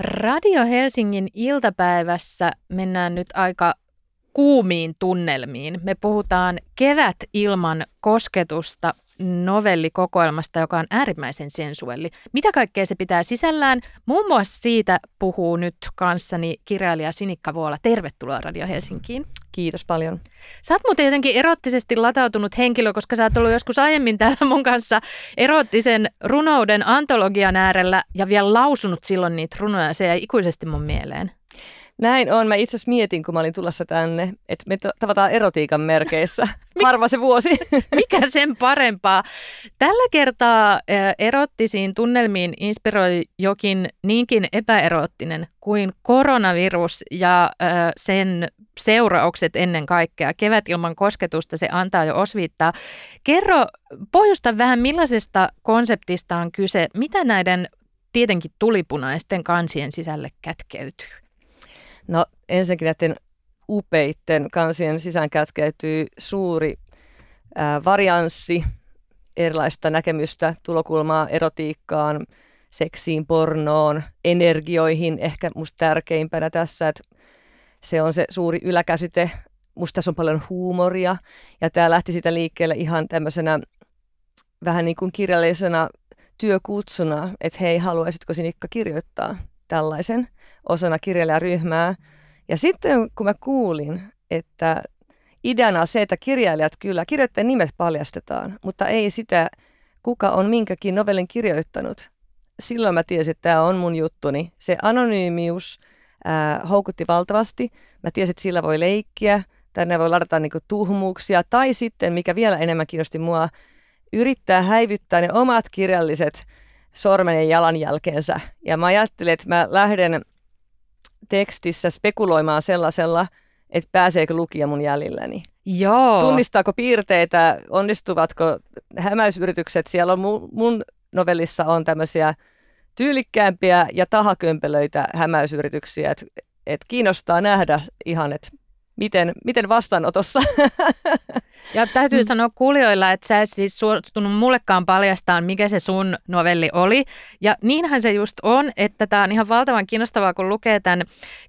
Radio Helsingin iltapäivässä mennään nyt aika kuumiin tunnelmiin. Me puhutaan kevät ilman kosketusta novellikokoelmasta, joka on äärimmäisen sensuelli. Mitä kaikkea se pitää sisällään? Muun muassa siitä puhuu nyt kanssani kirjailija Sinikka Vuola. Tervetuloa Radio Helsinkiin. Kiitos paljon. Sä oot muuten jotenkin erottisesti latautunut henkilö, koska sä oot ollut joskus aiemmin täällä mun kanssa erottisen runouden antologian äärellä ja vielä lausunut silloin niitä runoja. Se jäi ikuisesti mun mieleen. Näin on. Mä itse asiassa mietin, kun mä olin tulossa tänne, että me tavataan erotiikan merkeissä. Harva se vuosi. Mikä sen parempaa? Tällä kertaa erottisiin tunnelmiin inspiroi jokin niinkin epäerottinen kuin koronavirus ja sen seuraukset ennen kaikkea. Kevät ilman kosketusta se antaa jo osviittaa. Kerro, pohjusta vähän millaisesta konseptista on kyse. Mitä näiden tietenkin tulipunaisten kansien sisälle kätkeytyy? No ensinnäkin näiden upeitten kansien sisään kätkeytyy suuri ää, varianssi erilaista näkemystä, tulokulmaa erotiikkaan, seksiin, pornoon, energioihin. Ehkä musta tärkeimpänä tässä, että se on se suuri yläkäsite. Musta tässä on paljon huumoria ja tämä lähti sitä liikkeelle ihan tämmöisenä vähän niin kuin kirjallisena työkutsuna, että hei, haluaisitko Sinikka kirjoittaa tällaisen osana kirjailijaryhmää. Ja sitten kun mä kuulin, että ideana on se, että kirjailijat kyllä, kirjoittajien nimet paljastetaan, mutta ei sitä, kuka on minkäkin novellin kirjoittanut. Silloin mä tiesin, että tämä on mun juttuni. Se anonyymius ää, houkutti valtavasti. Mä tiesin, että sillä voi leikkiä, tänne voi ladata niinku tuhmuuksia, tai sitten, mikä vielä enemmän kiinnosti mua, yrittää häivyttää ne omat kirjalliset sormen ja jalanjälkeensä. Ja mä ajattelin, että mä lähden tekstissä spekuloimaan sellaisella, että pääseekö lukija mun jäljilläni. Joo. Tunnistaako piirteitä, onnistuvatko hämäysyritykset. Siellä on mun, mun novellissa on tämmöisiä tyylikkäämpiä ja tahakömpelöitä hämäysyrityksiä, että et kiinnostaa nähdä ihan, että miten, miten vastaanotossa. Ja täytyy mm. sanoa kuulijoilla, että sä et siis suostunut mullekaan paljastaa, mikä se sun novelli oli. Ja niinhän se just on, että tämä on ihan valtavan kiinnostavaa, kun lukee tämän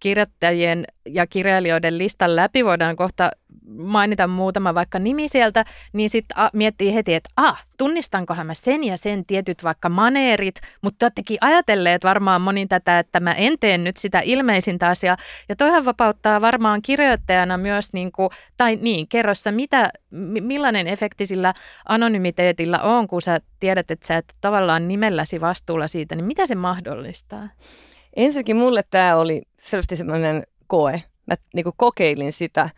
kirjoittajien ja kirjailijoiden listan läpi. Voidaan kohta mainita muutama vaikka nimi sieltä, niin sitten miettii heti, että ah, tunnistankohan mä sen ja sen tietyt vaikka maneerit, mutta oottekin ajatelleet varmaan monin tätä, että mä en tee nyt sitä ilmeisintä asiaa. Ja toihan vapauttaa varmaan kirjoittajana myös, niin kuin, tai niin, kerrossa, mitä, millainen efekti sillä anonymiteetillä on, kun sä tiedät, että sä et tavallaan nimelläsi vastuulla siitä, niin mitä se mahdollistaa? Ensinnäkin mulle tämä oli selvästi semmoinen koe. Mä niin kokeilin sitä,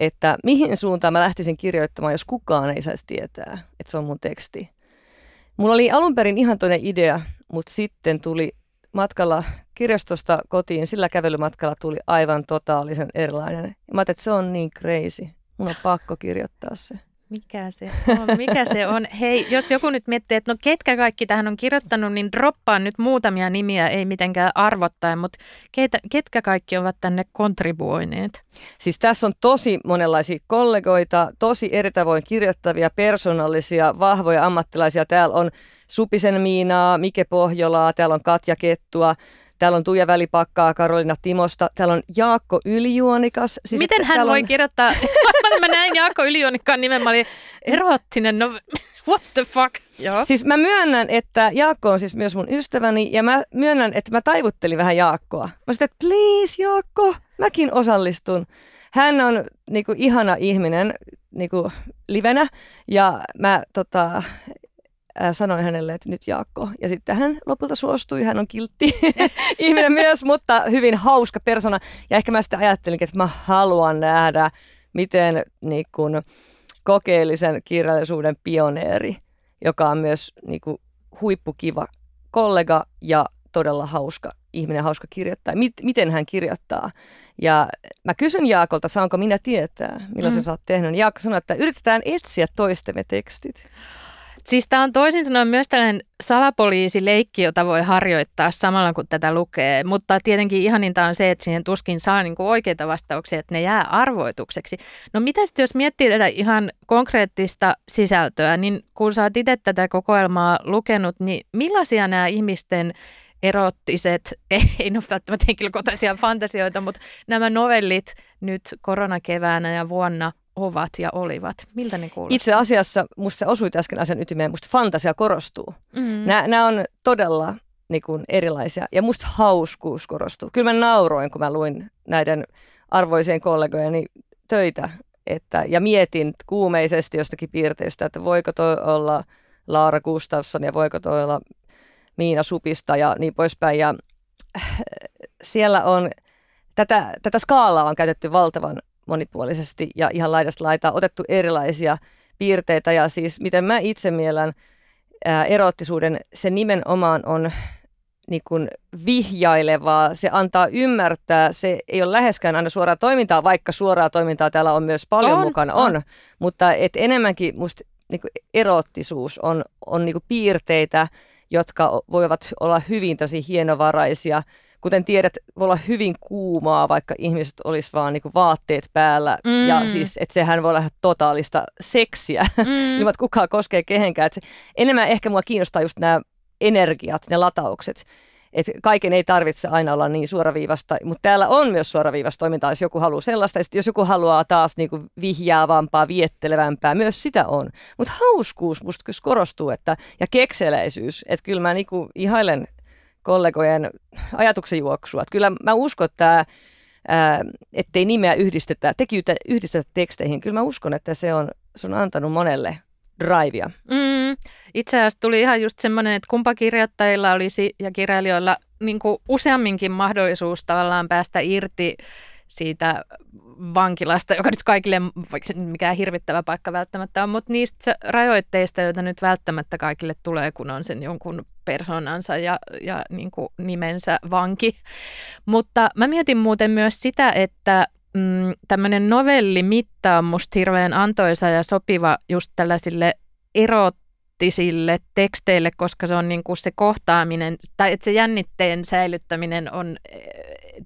että mihin suuntaan mä lähtisin kirjoittamaan, jos kukaan ei saisi tietää, että se on mun teksti. Mulla oli alun perin ihan toinen idea, mutta sitten tuli matkalla kirjastosta kotiin, sillä kävelymatkalla tuli aivan totaalisen erilainen. Mä ajattelin, että se on niin crazy. Mun on pakko kirjoittaa se. Mikä se on? Mikä se on? Hei, jos joku nyt miettii, että no ketkä kaikki tähän on kirjoittanut, niin droppaan nyt muutamia nimiä, ei mitenkään arvottaen, mutta keitä, ketkä kaikki ovat tänne kontribuoineet? Siis tässä on tosi monenlaisia kollegoita, tosi eri tavoin kirjoittavia, persoonallisia, vahvoja ammattilaisia. Täällä on Supisen Miinaa, Mike Pohjolaa, täällä on Katja Kettua, Täällä on Tuija Välipakkaa, Karolina Timosta. Täällä on Jaakko Ylijuonikas. Siis Miten hän voi on... kirjoittaa? mä näin Jaakko Ylijuonikkaan nimen, mä olin erottinen. No, what the fuck? Joo. Siis mä myönnän, että Jaakko on siis myös mun ystäväni ja mä myönnän, että mä taivuttelin vähän Jaakkoa. Mä sanoin, että please Jaakko, mäkin osallistun. Hän on niinku, ihana ihminen niinku, livenä ja mä tota, sanoin hänelle, että nyt Jaakko. Ja sitten hän lopulta suostui, hän on kiltti ihminen myös, mutta hyvin hauska persona. Ja ehkä mä sitten ajattelin, että mä haluan nähdä, miten niin kun, kokeellisen kirjallisuuden pioneeri, joka on myös niin kun, huippukiva kollega ja todella hauska ihminen, hauska kirjoittaa. Mit, miten hän kirjoittaa. Ja mä kysyn Jaakolta, saanko minä tietää, millaisen mm. sä oot tehnyt. Jaakko sanoi, että yritetään etsiä toistemme tekstit. Siis tämä on toisin sanoen myös tällainen salapoliisileikki, jota voi harjoittaa samalla kun tätä lukee, mutta tietenkin ihaninta on se, että siihen tuskin saa niinku oikeita vastauksia, että ne jää arvoitukseksi. No mitä sitten jos miettii tätä ihan konkreettista sisältöä, niin kun sä oot itse tätä kokoelmaa lukenut, niin millaisia nämä ihmisten erottiset, ei ole välttämättä henkilökohtaisia fantasioita, mutta nämä novellit nyt koronakeväänä ja vuonna ovat ja olivat. Miltä ne kuulostaa? Itse asiassa, musta osuit äsken asian ytimeen, musta fantasia korostuu. Mm. Nämä, on todella niin kuin, erilaisia ja musta hauskuus korostuu. Kyllä mä nauroin, kun mä luin näiden arvoisien kollegojeni töitä että, ja mietin kuumeisesti jostakin piirteistä, että voiko toi olla Laura Gustafsson ja voiko toi olla Miina Supista ja niin poispäin. Ja äh, siellä on, tätä, tätä skaalaa on käytetty valtavan monipuolisesti ja ihan laidasta laitaa otettu erilaisia piirteitä. Ja siis miten mä itse miellän ää, erottisuuden, se nimenomaan on niin kuin vihjailevaa, se antaa ymmärtää, se ei ole läheskään aina suoraa toimintaa, vaikka suoraa toimintaa täällä on myös paljon on, mukana, on, on. mutta et enemmänkin musta niin kuin erottisuus on, on niin kuin piirteitä, jotka voivat olla hyvin tosi hienovaraisia. Kuten tiedät, voi olla hyvin kuumaa, vaikka ihmiset olisi vaan niin vaatteet päällä. Mm. Ja siis, että sehän voi olla totaalista seksiä, mm. ilman kukaan koskee kehenkään. Et se, enemmän ehkä mua kiinnostaa just nämä energiat, ne lataukset. Et kaiken ei tarvitse aina olla niin suoraviivasta, mutta täällä on myös suoraviivasta toimintaa, jos joku haluaa sellaista. Ja jos joku haluaa taas niinku vihjaavampaa, viettelevämpää, myös sitä on. Mutta hauskuus musta korostuu että, ja kekseläisyys. Että kyllä mä niinku ihailen kollegojen ajatuksenjuoksua. Että kyllä mä uskon, että tämä ettei nimeä yhdistetä, tekijöitä yhdistetä teksteihin. Kyllä mä uskon, että se on, se on antanut monelle drivea. Mm, itse asiassa tuli ihan just semmoinen, että kumpa kirjoittajilla olisi ja kirjailijoilla niin useamminkin mahdollisuus tavallaan päästä irti siitä vankilasta, joka nyt kaikille, vaikka se mikään hirvittävä paikka välttämättä on, mutta niistä rajoitteista, joita nyt välttämättä kaikille tulee, kun on sen jonkun persoonansa ja, ja niin kuin nimensä vanki. Mutta mä mietin muuten myös sitä, että mm, tämmöinen novellimitta on musta hirveän antoisa ja sopiva just tällaisille erottisille teksteille, koska se on niin kuin se kohtaaminen, tai että se jännitteen säilyttäminen on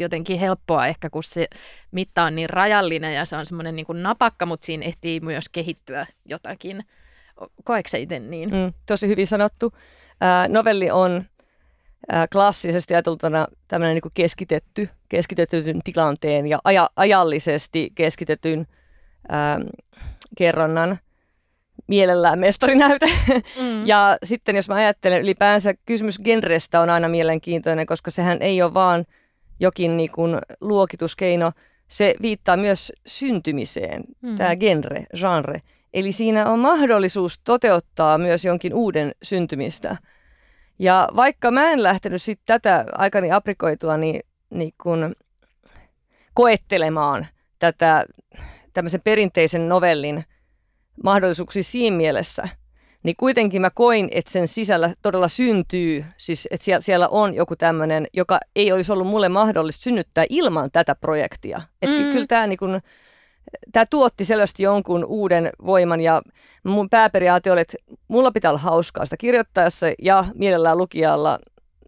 eh, jotenkin helppoa ehkä, kun se mitta on niin rajallinen ja se on semmoinen niin kuin napakka, mutta siinä ehtii myös kehittyä jotakin. Koetko itse niin? Mm, tosi hyvin sanottu. Äh, novelli on klassisesti ajateltuna tämmöinen niin keskitetty, keskitetyn tilanteen ja aja, ajallisesti keskitetyn ää, kerronnan mielellään mestarinäyte. Mm. ja sitten jos mä ajattelen ylipäänsä, kysymys genrestä on aina mielenkiintoinen, koska sehän ei ole vaan jokin niin kuin luokituskeino, se viittaa myös syntymiseen, mm. tämä genre, genre. Eli siinä on mahdollisuus toteuttaa myös jonkin uuden syntymistä – ja vaikka mä en lähtenyt sit tätä aikani aprikoitua, niin, niin kun koettelemaan tätä tämmöisen perinteisen novellin mahdollisuuksia siinä mielessä, niin kuitenkin mä koin, että sen sisällä todella syntyy, siis että siellä, siellä on joku tämmöinen, joka ei olisi ollut mulle mahdollista synnyttää ilman tätä projektia. Että mm. kyllä tämä niin kun, tämä tuotti selvästi jonkun uuden voiman ja mun pääperiaate oli, että mulla pitää olla hauskaa sitä kirjoittaessa ja mielellään lukijalla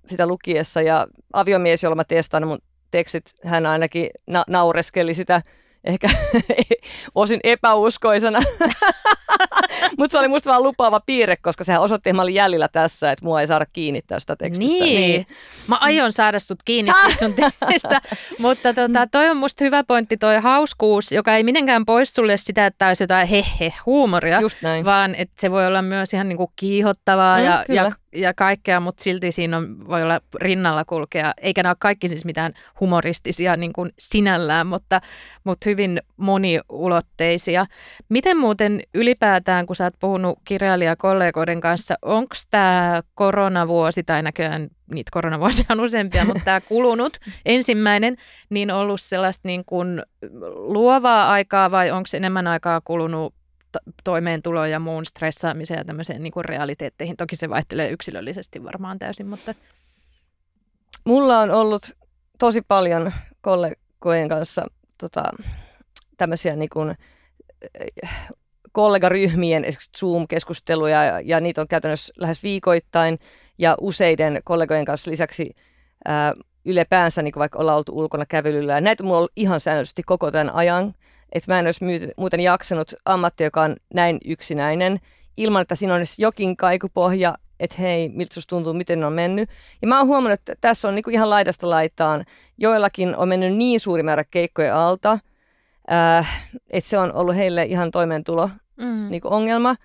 sitä lukiessa ja aviomies, jolla mä testaan mun tekstit, hän ainakin na- naureskeli sitä ehkä osin epäuskoisena. Mutta se oli musta vaan lupaava piirre, koska sehän osoitti, että mä olin jäljellä tässä, että mua ei saada kiinni tästä tekstistä. Niin. niin. Mä aion saada sut kiinni sun tekstistä. Mutta tota, toi on musta hyvä pointti, toi hauskuus, joka ei mitenkään pois sulle sitä, että olisi jotain hehe huumoria, vaan että se voi olla myös ihan niinku kiihottavaa mm, ja, ja ja kaikkea, mutta silti siinä on, voi olla rinnalla kulkea, eikä nämä ole kaikki siis mitään humoristisia niin kuin sinällään, mutta, mutta hyvin moniulotteisia. Miten muuten ylipäätään, kun sä oot puhunut kirjailijakollegoiden kanssa, onko tämä koronavuosi, tai näköjään niitä koronavuosia on useampia, mutta tämä kulunut ensimmäinen, niin ollut sellaista niin kuin luovaa aikaa vai onko enemmän aikaa kulunut toimeentuloon ja muun stressaamiseen ja tämmöiseen niin kuin realiteetteihin. Toki se vaihtelee yksilöllisesti varmaan täysin, mutta... Mulla on ollut tosi paljon kollegojen kanssa tota, tämmöisiä niin kuin, kollegaryhmien Zoom-keskusteluja ja, ja niitä on käytännössä lähes viikoittain ja useiden kollegojen kanssa lisäksi ää, ylipäänsä, niin vaikka ollaan oltu ulkona kävelyllä. Ja näitä mulla on ollut ihan säännöllisesti koko tämän ajan että mä en olisi muuten jaksanut ammatti, joka on näin yksinäinen ilman, että siinä on edes jokin kaikupohja, että hei, miltä susta tuntuu, miten ne on mennyt. Ja mä oon huomannut, että tässä on niinku ihan laidasta laitaan. Joillakin on mennyt niin suuri määrä keikkoja alta, äh, että se on ollut heille ihan toimeentulo mm. niinku ongelma.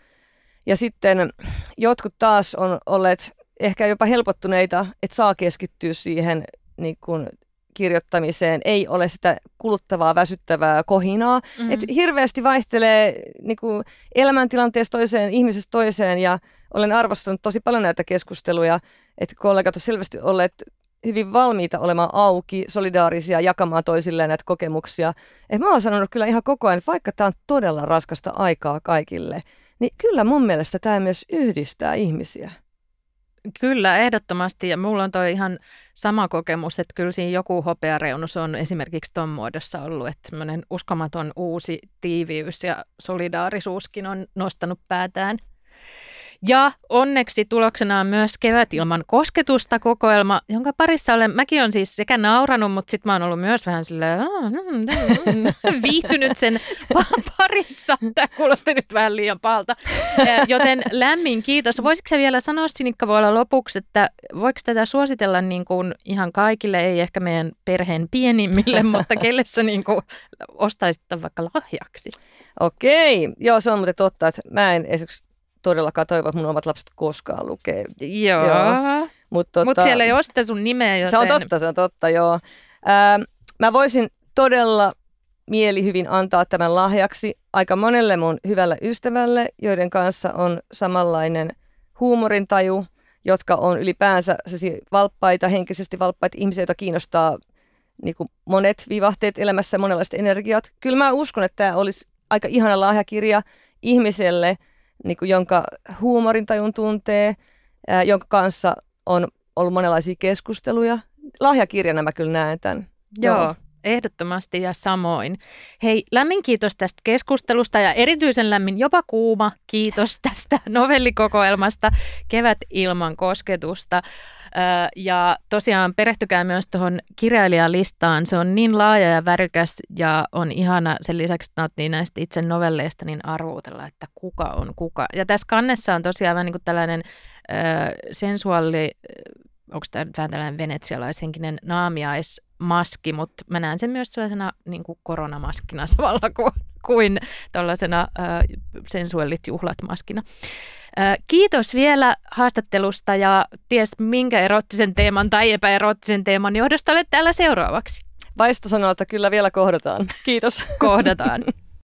Ja sitten jotkut taas on olleet ehkä jopa helpottuneita, että saa keskittyä siihen niin kuin kirjoittamiseen, ei ole sitä kuluttavaa, väsyttävää kohinaa. Mm-hmm. Et hirveästi vaihtelee niin kuin elämäntilanteesta toiseen, ihmisestä toiseen ja olen arvostanut tosi paljon näitä keskusteluja, että kollegat ovat selvästi olleet hyvin valmiita olemaan auki, solidaarisia, jakamaan toisilleen näitä kokemuksia. Et mä oon sanonut kyllä ihan koko ajan, että vaikka tämä on todella raskasta aikaa kaikille, niin kyllä mun mielestä tämä myös yhdistää ihmisiä. Kyllä, ehdottomasti. Ja mulla on toi ihan sama kokemus, että kyllä siinä joku hopeareunus on esimerkiksi tuon muodossa ollut, että semmoinen uskomaton uusi tiiviys ja solidaarisuuskin on nostanut päätään. Ja onneksi tuloksena on myös Kevät ilman kosketusta kokoelma, jonka parissa olen, mäkin olen siis sekä nauranut, mutta sitten mä oon ollut myös vähän silleen, viihtynyt sen parissa. Tämä kuulosti nyt vähän liian palta. Joten lämmin kiitos. Voisitko sä vielä sanoa Sinikka olla lopuksi, että voiko tätä suositella niin kuin ihan kaikille, ei ehkä meidän perheen pienimmille, mutta kelle sä niin kuin ostaisit vaikka lahjaksi? Okei, joo se on muuten totta, että mä en esimerkiksi todellakaan toivo, että mun omat lapset koskaan lukee. Joo. joo. Mutta tota, Mut siellä ei ole sitä sun nimeä, joten... Se on totta, se on totta, joo. Ää, mä voisin todella mielihyvin antaa tämän lahjaksi aika monelle mun hyvälle ystävälle, joiden kanssa on samanlainen huumorintaju, jotka on ylipäänsä valppaita, henkisesti valppaita ihmisiä, joita kiinnostaa niin kuin monet vivahteet elämässä, monenlaiset energiat. Kyllä mä uskon, että tämä olisi aika ihana lahjakirja ihmiselle – niin kuin, jonka huumorintajun tuntee, ää, jonka kanssa on ollut monenlaisia keskusteluja. Lahjakirjana mä kyllä näen tämän. Joo. Joo. Ehdottomasti ja samoin. Hei, lämmin kiitos tästä keskustelusta ja erityisen lämmin, jopa kuuma kiitos tästä novellikokoelmasta Kevät ilman kosketusta. Ja tosiaan perehtykää myös tuohon kirjailijalistaan. Se on niin laaja ja värikäs ja on ihana sen lisäksi, että nauttii näistä itse novelleista, niin arvuutella, että kuka on kuka. Ja tässä kannessa on tosiaan vähän niin kuin tällainen sensuaali onko tämä vähän tällainen venetsialaishenkinen naamiaismaski, mutta mä näen sen myös sellaisena niin kuin koronamaskina samalla kuin, kuin tällaisena äh, sensuellit juhlat maskina. Äh, kiitos vielä haastattelusta ja ties minkä erottisen teeman tai epäerottisen teeman johdosta olet täällä seuraavaksi. Vaisto sanoo, että kyllä vielä kohdataan. Kiitos. Kohdataan.